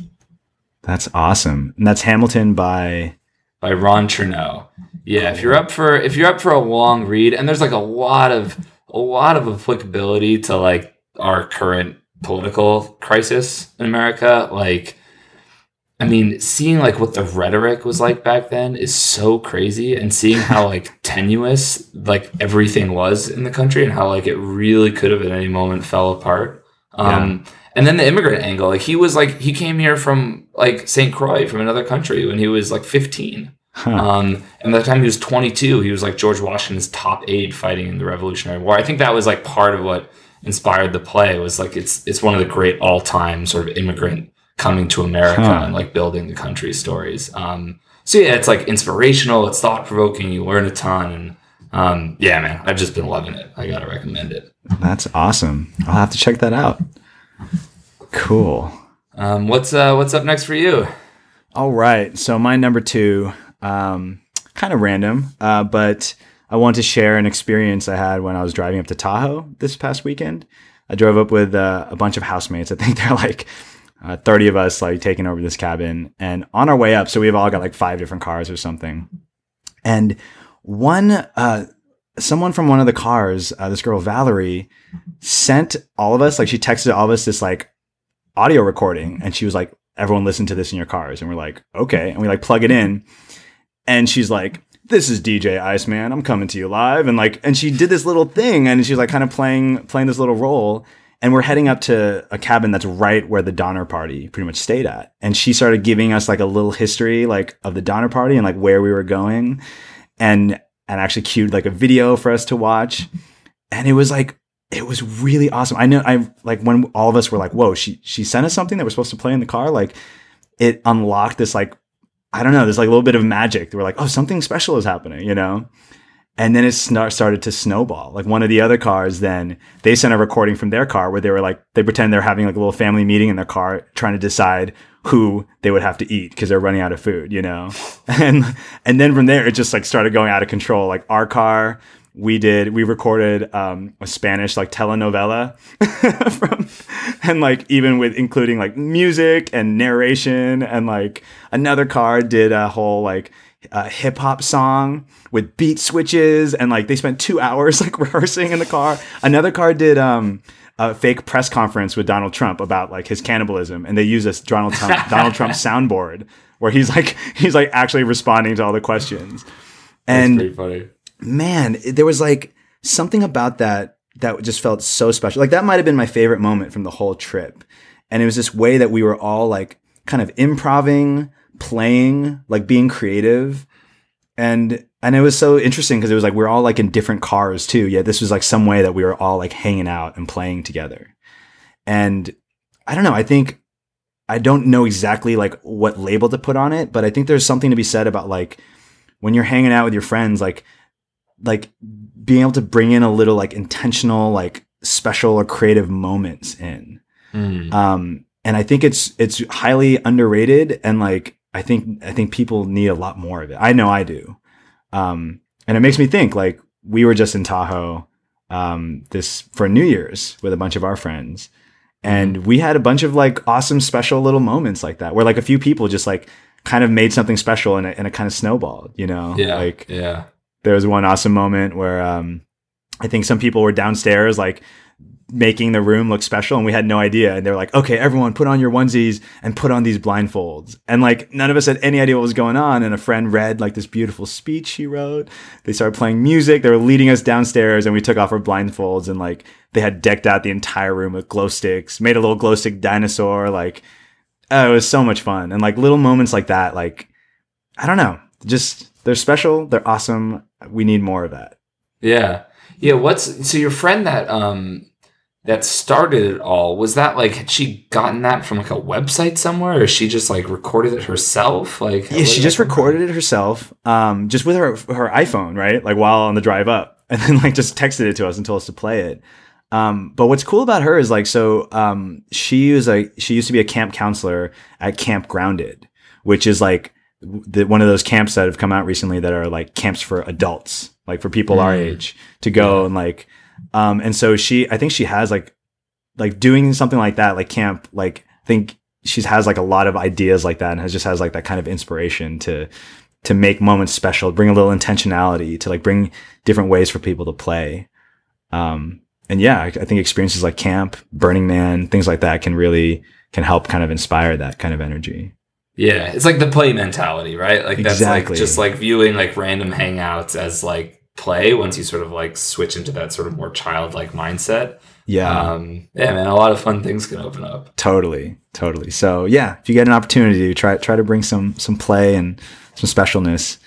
That's awesome. And that's Hamilton by. by Ron Chernow. Yeah, if you're up for if you're up for a long read, and there's like a lot of a lot of applicability to like our current political crisis in America. Like, I mean, seeing like what the rhetoric was like back then is so crazy, and seeing how like tenuous like everything was in the country, and how like it really could have at any moment fell apart. Um, and then the immigrant angle, like he was like he came here from like St. Croix from another country when he was like 15. Huh. Um, and by the time he was 22, he was like George Washington's top aide fighting in the Revolutionary War. I think that was like part of what inspired the play was like it's it's one of the great all time sort of immigrant coming to America Huh. and like building the country stories. Um, so yeah, it's like inspirational, it's thought provoking, you learn a ton, and um, yeah, man, I've just been loving it. I gotta recommend it. That's awesome. I'll have to check that out. Cool. Um, what's uh, what's up next for you? All right. So my number two, um, kind of random, uh, but I want to share an experience I had when I was driving up to Tahoe this past weekend. I drove up with uh, a bunch of housemates. I think they're like uh, 30 of us, like taking over this cabin. And on our way up, so we've all got like five different cars or something. And one, uh, someone from one of the cars, uh, this girl Valerie, sent all of us like she texted all of us this like audio recording, and she was like, "Everyone, listen to this in your cars." And we're like, "Okay," and we like plug it in, and she's like. This is DJ Iceman. I'm coming to you live, and like, and she did this little thing, and she's like, kind of playing playing this little role, and we're heading up to a cabin that's right where the Donner Party pretty much stayed at, and she started giving us like a little history like of the Donner Party and like where we were going, and and actually cued like a video for us to watch. And it was like it was really awesome. I know i like when all of us were like whoa she she sent us something that we're supposed to play in the car. Like it unlocked this like i don't know there's like a little bit of magic we're like oh something special is happening you know and then it started to snowball. Like one of the other cars, then they sent a recording from their car where they were like, they pretend they're having like a little family meeting in their car, trying to decide who they would have to eat because they're running out of food, you know? And, and then from there, it just like started going out of control. Like our car, we did, we recorded um, a Spanish like telenovela from, and like even with including like music and narration and like another car did a whole like, uh, hip hop song with beat switches, and like they spent two hours like rehearsing in the car. Another car did um, a fake press conference with Donald Trump about like his cannibalism, and they use this Donald Trump Donald Trump soundboard where he's like he's like actually responding to all the questions. And That's pretty funny. Man, there was like something about that that just felt so special. Like that might have been my favorite moment from the whole trip. And it was this way that we were all like kind of improving, playing, like being creative. And and it was so interesting because it was like we are all like in different cars too. Yet this was like some way that we were all like hanging out and playing together. And I don't know, I think I don't know exactly like what label to put on it, but I think there's something to be said about like when you're hanging out with your friends, like like being able to bring in a little like intentional, like special or creative moments in. Mm. Um, and I think it's it's highly underrated, and like I think I think people need a lot more of it. I know I do. Um, and it makes me think like we were just in Tahoe um, this for New Year's with a bunch of our friends, and we had a bunch of like awesome special little moments like that where like a few people just like kind of made something special and it, and it kind of snowballed. You know, Yeah. like yeah. There was one awesome moment where um, I think some people were downstairs like making the room look special and we had no idea. And they were like okay everyone put on your onesies and put on these blindfolds. And like none of us had any idea what was going on and a friend read like this beautiful speech he wrote. They started playing music. They were leading us downstairs and we took off our blindfolds and like they had decked out the entire room with glow sticks made a little glow stick dinosaur like oh, it was so much fun. And like little moments like that like i don't know just they're special. They're awesome. We need more of that. Yeah. Yeah. What's so your friend that um that started it all was that like had she gotten that from like a website somewhere or she just like recorded it herself? Like yeah she just recorded it herself um just with her her iphone right? Like while on the drive up. And then like just texted it to us and told us to play it. Um but what's cool about her is like so um she was like she used to be a camp counselor at camp grounded which is like the, one of those camps that have come out recently that are like camps for adults like for people our Mm. age to go and like um and so she i think she has like like doing something like that like camp like i think she has like a lot of ideas like that and has just has like that kind of inspiration to to make moments special bring a little intentionality to like bring different ways for people to play. Um and yeah I think experiences like camp burning man things like that can really can help kind of inspire that kind of energy Yeah, it's like the play mentality, right? Like that's Exactly. like just like viewing like random hangouts as like play once you sort of like switch into that sort of more childlike mindset. yeah Um, yeah, man, a lot of fun things can open up. totally totally so yeah if you get an opportunity try try to bring some some play and some specialness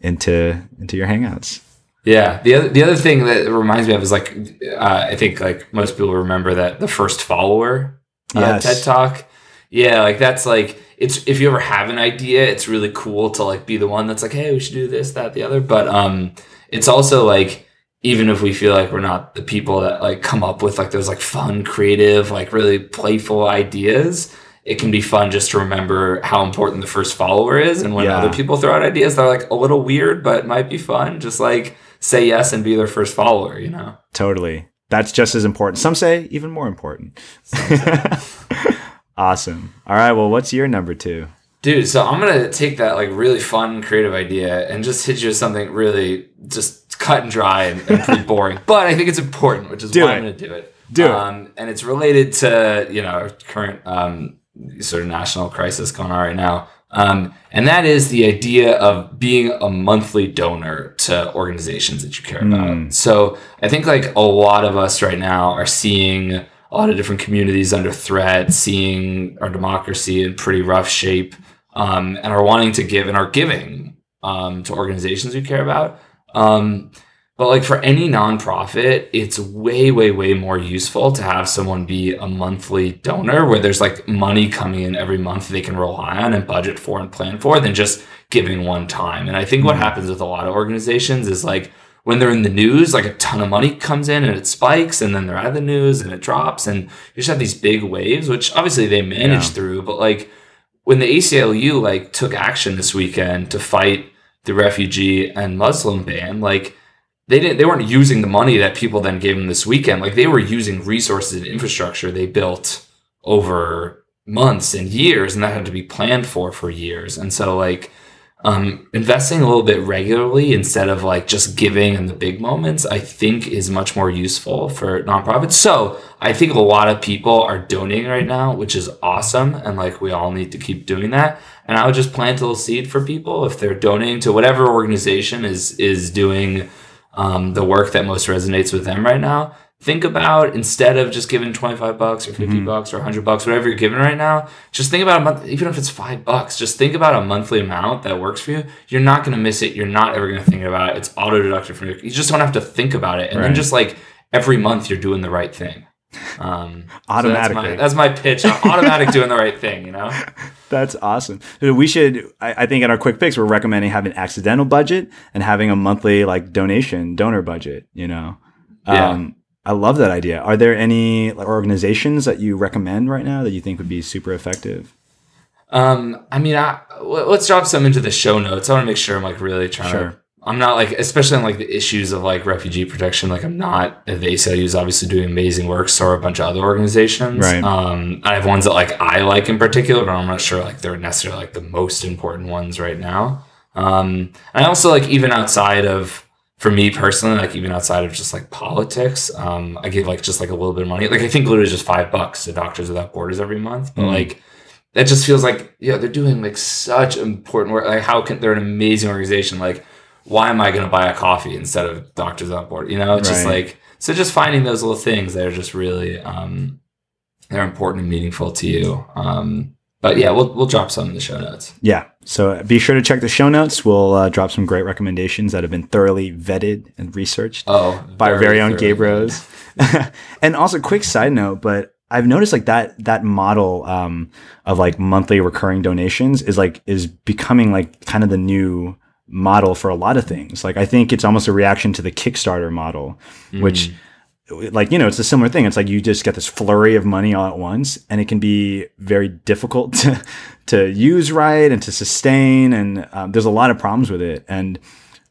into into your hangouts Yeah, the other the other thing that it reminds me of is like uh, I think like most people remember that the first follower uh, Yes. TED talk. Yeah, like that's like it's if you ever have an idea, it's really cool to like be the one that's like, hey, we should do this, that, the other. But um, it's also like even if we feel like we're not the people that like come up with like those like fun, creative, like really playful ideas. It can be fun just to remember how important the first follower is, and when Yeah. other people throw out ideas that are like a little weird but might be fun, just like say yes and be their first follower. You know? Totally. That's just as important. Some say even more important. awesome. All right. Well, what's your number two? Dude, so I'm gonna take that like really fun, creative idea and just hit you with something really just cut and dry and, and pretty boring. But I think it's important, which is Do why it. I'm gonna do it. Do it. um, And it's related to you know our current um, sort of national crisis going on right now. Um, and that is the idea of being a monthly donor to organizations that you care about. So I think like a lot of us right now are seeing a lot of different communities under threat, seeing our democracy in pretty rough shape, um, and are wanting to give and are giving um, to organizations we care about. Um, but like for any nonprofit, it's way, way, way more useful to have someone be a monthly donor where there's like money coming in every month they can rely on and budget for and plan for than just giving one time. And I think what Mhm. happens with a lot of organizations is like when they're in the news, like a ton of money comes in and it spikes, and then they're out of the news and it drops, and you just have these big waves, which obviously they manage Yeah. through. But like when the ACLU like took action this weekend to fight the refugee and Muslim ban, like they didn't they weren't using the money that people then gave them this weekend. Like they were using resources and infrastructure they built over months and years, and that had to be planned for for years. And so like um, investing a little bit regularly instead of like just giving in the big moments, I think is much more useful for nonprofits. So I think a lot of people are donating right now, which is awesome. And like we all need to keep doing that. And I would just plant a little seed for people if they're donating to whatever organization is is doing um, the work that most resonates with them right now. Think about instead of just giving 25 bucks or 50 bucks or 100 bucks, whatever you're giving right now, just think about a month, even if it's five bucks, just think about a monthly amount that works for you. You're not going to miss it. You're not ever going to think about it. It's auto deducted from your, you just don't have to think about it. And then just like every month, you're doing the right thing. Um, so Automatically. that's, my, that's my pitch. I'm automatic doing the right thing, you know? That's awesome. So We should, I, I think in our quick picks, we're recommending having an accidental budget and having a monthly like donation donor budget, you know? Yeah. I love that idea. Are there any like, organizations that you recommend right now that you think would be super effective? Um, I mean, I, let's drop some into the show notes. I want to make sure I'm like really trying Sure. to. I'm not like, especially on like the issues of like refugee protection. Like, I'm not. The ACLU is obviously doing amazing work. So are a bunch of other organizations. Right. Um, I have ones that like I like in particular, but I'm not sure like they're necessarily like the most important ones right now. Um, I also like even outside of for me personally, like even outside of just like politics, um, I give like just like a little bit of money. Like I think literally just five bucks to Doctors Without Borders every month, but Mm. like that just feels like yeah they're doing like such important work. Like how can they're an amazing organization? Like why am I going to buy a coffee instead of Doctors Without Borders? You know, it's just like so just finding those little things that are just really um, they're important and meaningful to you. Um, but yeah, we'll we'll drop some in the show notes. Yeah. So be sure to check the show notes. We'll uh, drop some great recommendations that have been thoroughly vetted and researched. Oh, by our very own Gabe Rose. and also, quick side note, but I've noticed like that that model um, of like monthly recurring donations is like is becoming like kind of the new model for a lot of things. Like I think it's almost a reaction to the Kickstarter model, which like you know it's a similar thing. It's like you just get this flurry of money all at once, and it can be very difficult to to use right and to sustain. And um, there's a lot of problems with it. And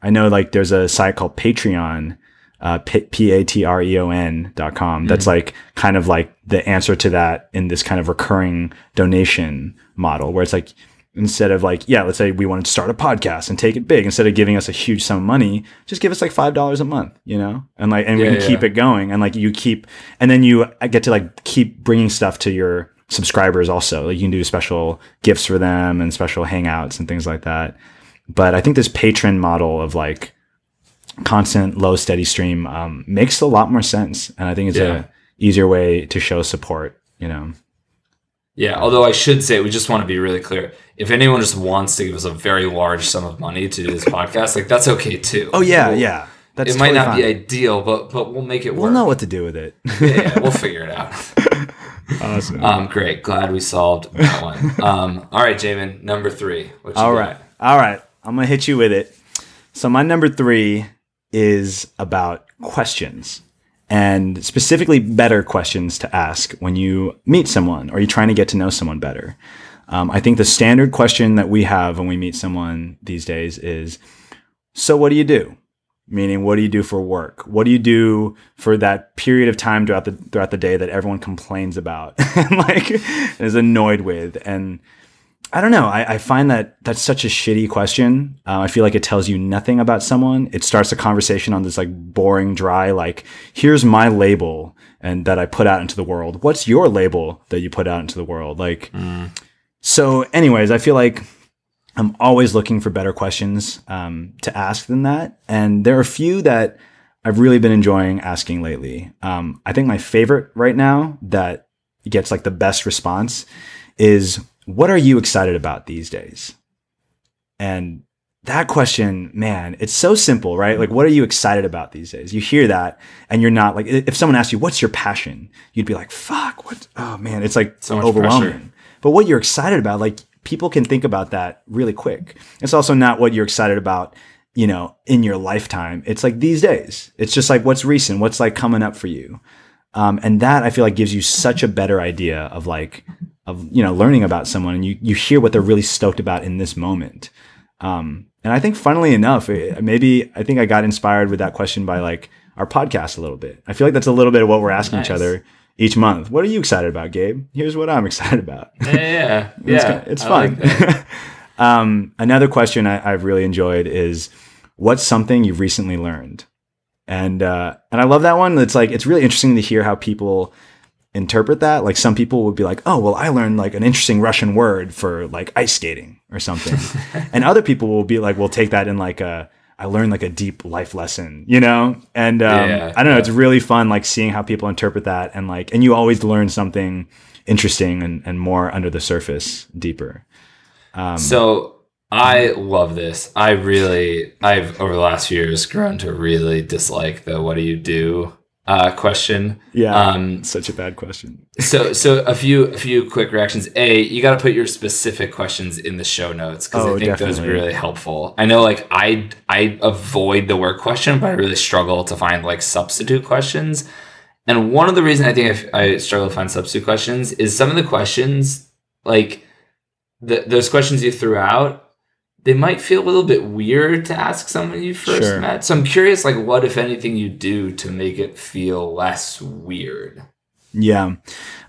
I know like there's a site called Patreon, uh, p a t r e o n dot com. That's like kind of like the answer to that in this kind of recurring donation model, where it's like instead of like yeah, let's say we wanted to start a podcast and take it big, instead of giving us a huge sum of money, just give us like five dollars a month, you know, and like and we Yeah, can keep it going, and like you keep, and then you get to like keep bringing stuff to your subscribers also. Like you can do special gifts for them and special hangouts and things like that. But I think this patron model of like constant low steady stream um, makes a lot more sense, and I think it's Yeah. a easier way to show support. You know, Yeah, although I should say, we just want to be really clear. If anyone just wants to give us a very large sum of money to do this podcast, like that's okay too. oh yeah, We'll- yeah, that's it might totally not be ideal, but but we'll make it work. We'll know what to do with it. yeah, yeah, we'll figure it out. awesome. Um, great, glad we solved that one. Um, all right, Jamin, number three. All got? right. All right. I'm going to hit you with it. So, my number three is about questions and specifically better questions to ask when you meet someone or you're trying to get to know someone better. Um, I think the standard question that we have when we meet someone these days is So, what do you do? Meaning, what do you do for work? What do you do for that period of time throughout the throughout the day that everyone complains about and like is annoyed with? And I don't know. I, I find that that's such a shitty question. Uh, I feel like it tells you nothing about someone. It starts a conversation on this like boring, dry, like, here's my label and that I put out into the world. What's your label that you put out into the world? Like, so, anyways, I feel like I'm always looking for better questions um, to ask than that. And there are a few that I've really been enjoying asking lately. Um, I think my favorite right now that gets like the best response is what are you excited about these days? And that question, man, it's so simple, right? Like, what are you excited about these days? You hear that and you're not like, if someone asks you, what's your passion? You'd be like, fuck, what? Oh man, it's like So overwhelming. pressure. But what you're excited about, like, people can think about that really quick. It's also not what you're excited about you know, in your lifetime. It's like these days. It's just like what's recent, what's like coming up for you. Um, and that I feel like gives you such a better idea of like of you know learning about someone, and you you hear what they're really stoked about in this moment. Um, and I think, funnily enough, maybe I think I got inspired with that question by like our podcast a little bit. I feel like that's a little bit of what we're asking nice. each other each month. What are you excited about, Gabe? Here's what I'm excited about. Yeah, yeah, yeah. it's, it's fun. Like um, another question I, have really enjoyed is, what's something you've recently learned? And uh, and I love that one. It's like it's really interesting to hear how people interpret that. Like some people would be like, "Oh, well, I learned like an interesting Russian word for like ice skating or something," and other people will be like, "We'll take that in like a." I learned like a deep life lesson, you know? And um, yeah, I don't know, yeah. it's really fun like seeing how people interpret that and like and you always learn something interesting and, and more under the surface, deeper. Um, so I love this. I really I've over the last few years grown to really dislike the what do you do uh, question. Yeah, um, such a bad question. so, so a few a few quick reactions. A, you got to put your specific questions in the show notes because oh, I think definitely. those are really helpful. I know, like I I avoid the work question, but I really struggle to find like substitute questions. And one of the reasons I think I, I struggle to find substitute questions is some of the questions, like the, those questions you threw out, they might feel a little bit weird to ask someone you first sure. met. So I'm curious, like, what if anything you do to make it feel less weird? Yeah,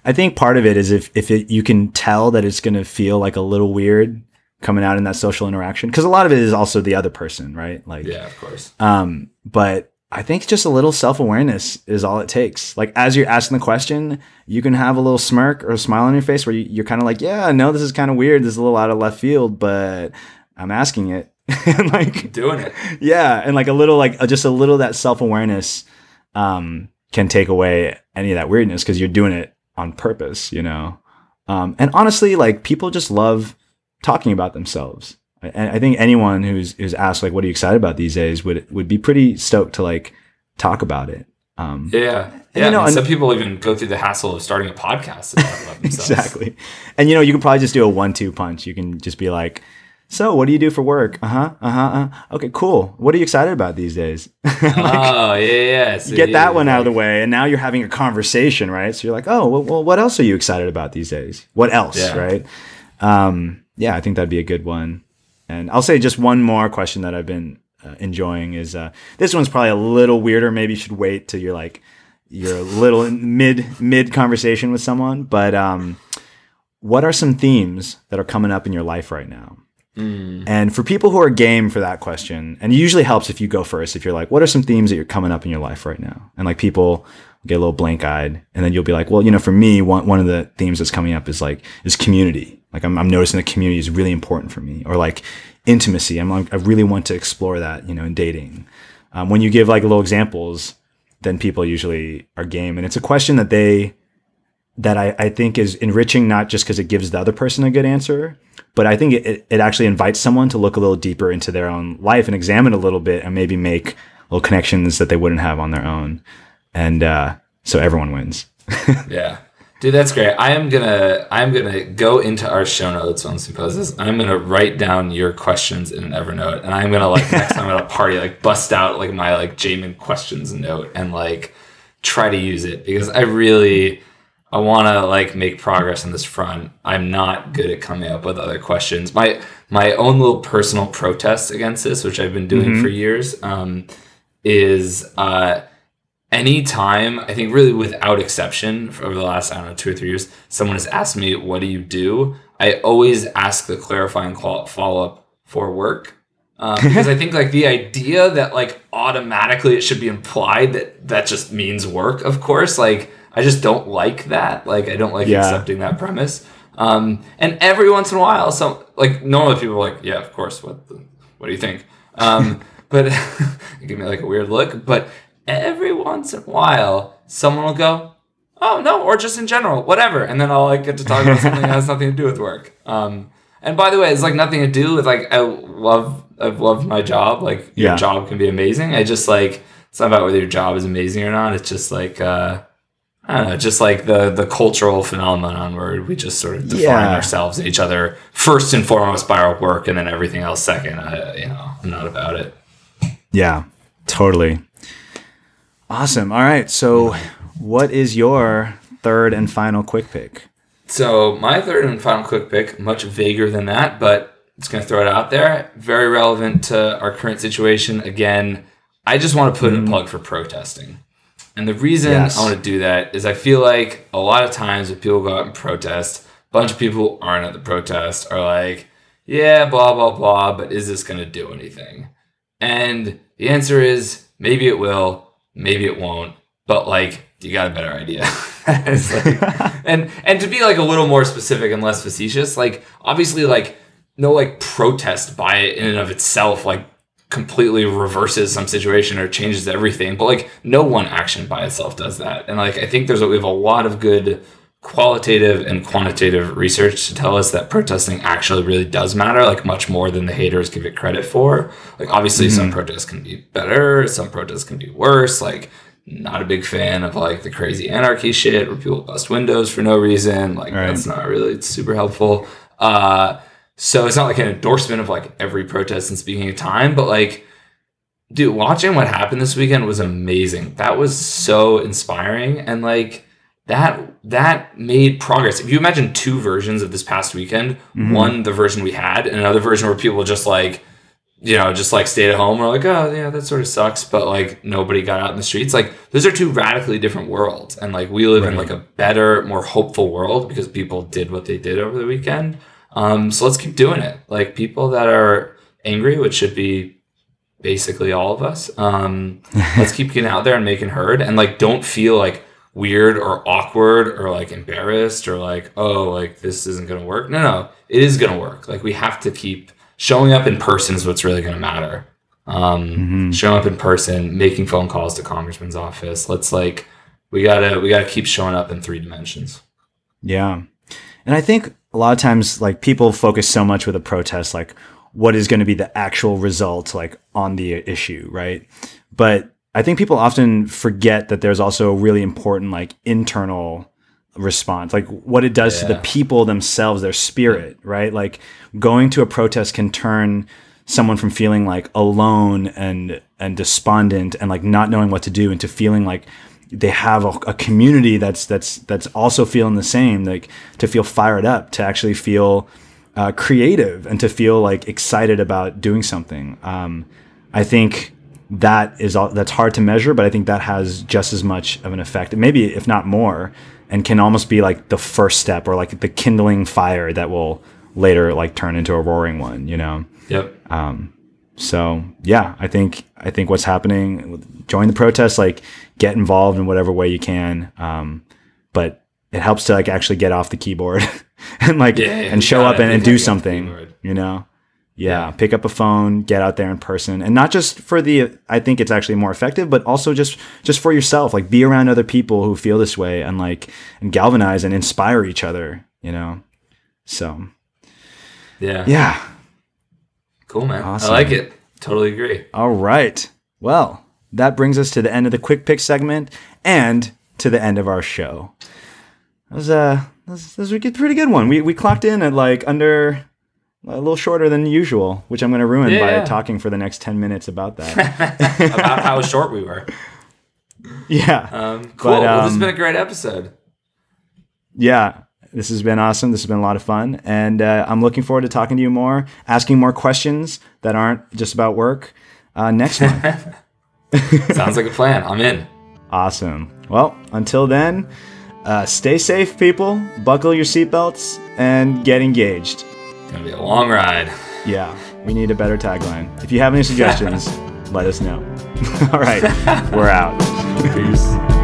I think part of it is if if it, you can tell that it's going to feel like a little weird coming out in that social interaction, because a lot of it is also the other person, right? Like, yeah, of course. Um, but I think just a little self awareness is all it takes. Like as you're asking the question, you can have a little smirk or a smile on your face where you, are kind of like, yeah, I know this is kind of weird. This is a little out of left field, but I'm asking it. and like doing it. Yeah. And like a little, like uh, just a little that self awareness um, can take away any of that weirdness because you're doing it on purpose, you know? Um, and honestly, like people just love talking about themselves. And I think anyone who's who's asked like, "What are you excited about these days?" would would be pretty stoked to like talk about it. Um, yeah, yeah. You know, I mean, some people even go through the hassle of starting a podcast about themselves. exactly. And you know, you can probably just do a one-two punch. You can just be like, so, what do you do for work? Uh huh. Uh huh. Uh. Okay, cool. What are you excited about these days? like, oh, yeah, yeah. So, get that one out of the way, and now you're having a conversation, right? So you're like, oh, well, well what else are you excited about these days? What else, yeah. right? Um, yeah, I think that'd be a good one. And I'll say just one more question that I've been uh, enjoying is uh, this one's probably a little weirder. Maybe you should wait till you're like you're a little mid mid conversation with someone. But um, what are some themes that are coming up in your life right now? Mm. And for people who are game for that question, and it usually helps if you go first, if you're like, what are some themes that you're coming up in your life right now? And like people get a little blank eyed, and then you'll be like, well, you know, for me, one, one of the themes that's coming up is like, is community. Like I'm, I'm noticing that community is really important for me, or like intimacy. I'm like, I really want to explore that, you know, in dating. Um, when you give like little examples, then people usually are game. And it's a question that they, that I, I think is enriching, not just because it gives the other person a good answer, but I think it, it actually invites someone to look a little deeper into their own life and examine a little bit and maybe make little connections that they wouldn't have on their own. And uh, so everyone wins. yeah. Dude, that's great. I am gonna I'm gonna go into our show notes on Suposes. I'm gonna write down your questions in an Evernote, and I'm gonna like next time at a party, like bust out like my like Jamin questions note and like try to use it because I really I want to like make progress on this front. I'm not good at coming up with other questions. My my own little personal protest against this, which I've been doing mm-hmm. for years, um, is uh, anytime I think really without exception over the last I don't know two or three years, someone has asked me, "What do you do?" I always ask the clarifying follow up for work. Um, because I think like the idea that like automatically it should be implied that that just means work, of course, like I just don't like that. Like I don't like yeah. accepting that premise. Um, and every once in a while, some like normally people are like, yeah, of course. What the, what do you think? Um, but give me like a weird look. But every once in a while, someone will go, oh no, or just in general, whatever. And then I'll like get to talk about something that has nothing to do with work. Um, and by the way, it's like nothing to do with like I love I've loved my job. Like your job can be amazing. I just like it's not about whether your job is amazing or not. It's just like uh, I don't know, just like the the cultural phenomenon where we just sort of define yeah. ourselves and each other first and foremost by our work, and then everything else second. I, you know, I'm not about it. Yeah, totally. Awesome. All right. So, what is your third and final quick pick? So my third and final quick pick, much vaguer than that, but it's going to throw it out there. Very relevant to our current situation. Again, I just want to put mm. a plug for protesting. And the reason yes. I want to do that is I feel like a lot of times when people go out and protest, a bunch of people who aren't at the protest are like, yeah, blah, blah, blah, but is this going to do anything? And the answer is maybe it will, maybe it won't, but like, you got a better idea. like, and and to be like a little more specific and less facetious, like obviously like no like protest by it in and of itself like completely reverses some situation or changes everything, but like no one action by itself does that. And like I think there's a, we have a lot of good qualitative and quantitative research to tell us that protesting actually really does matter, like much more than the haters give it credit for. Like obviously mm-hmm. some protests can be better, some protests can be worse. Like not a big fan of like the crazy anarchy shit where people bust windows for no reason. Like right. that's not really super helpful. Uh, so it's not like an endorsement of like every protest and speaking of time, but like, dude, watching what happened this weekend was amazing. That was so inspiring and like that that made progress. If you imagine two versions of this past weekend, mm-hmm. one the version we had, and another version where people just like you know, just like stayed at home. We're like, oh yeah, that sort of sucks. But like nobody got out in the streets. Like those are two radically different worlds. And like we live right. in like a better, more hopeful world because people did what they did over the weekend. Um, so let's keep doing it. Like people that are angry, which should be basically all of us. Um, let's keep getting out there and making heard. And like don't feel like weird or awkward or like embarrassed or like oh like this isn't gonna work. No, no, it is gonna work. Like we have to keep showing up in person is what's really going to matter. Um, mm-hmm. Showing up in person, making phone calls to congressman's office. Let's like we gotta we gotta keep showing up in three dimensions. Yeah, and I think a lot of times like people focus so much with a protest, like what is going to be the actual result, like on the issue, right? But I think people often forget that there's also a really important like internal response like what it does yeah. to the people themselves their spirit mm-hmm. right like going to a protest can turn someone from feeling like alone and and despondent and like not knowing what to do into feeling like they have a, a, community that's that's that's also feeling the same like to feel fired up to actually feel uh, creative and to feel like excited about doing something. Um, i think that is all that's hard to measure but i think that has just as much of an effect maybe if not more and can almost be like the first step or like the kindling fire that will later like turn into a roaring one you know? Yep. Um so yeah i think i think what's happening join the protest like get involved in whatever way you can um but it helps to like actually get off the keyboard and like yeah, and show up and, and do something you know yeah, pick up a phone, get out there in person, and not just for the. I think it's actually more effective, but also just just for yourself. Like be around other people who feel this way, and like and galvanize and inspire each other. You know, so yeah, yeah, cool, man. Awesome. I like it. Totally agree. All right. Well, that brings us to the end of the quick pick segment and to the end of our show. That was uh, this was a pretty good one. We we clocked in at like under a little shorter than usual, which I'm going to ruin yeah, by yeah. talking for the next 10 minutes about that. about how short we were. Yeah. Um, cool. But, um, well, this has um, been a great episode. Yeah. This has been awesome. This has been a lot of fun. And uh, I'm looking forward to talking to you more, asking more questions that aren't just about work uh, next month. Sounds like a plan. I'm in. Awesome. Well, until then, uh, stay safe, people. Buckle your seatbelts and get engaged It's gonna be a long ride. Yeah, we need a better tagline. If you have any suggestions, let us know. All right, we're out. Peace.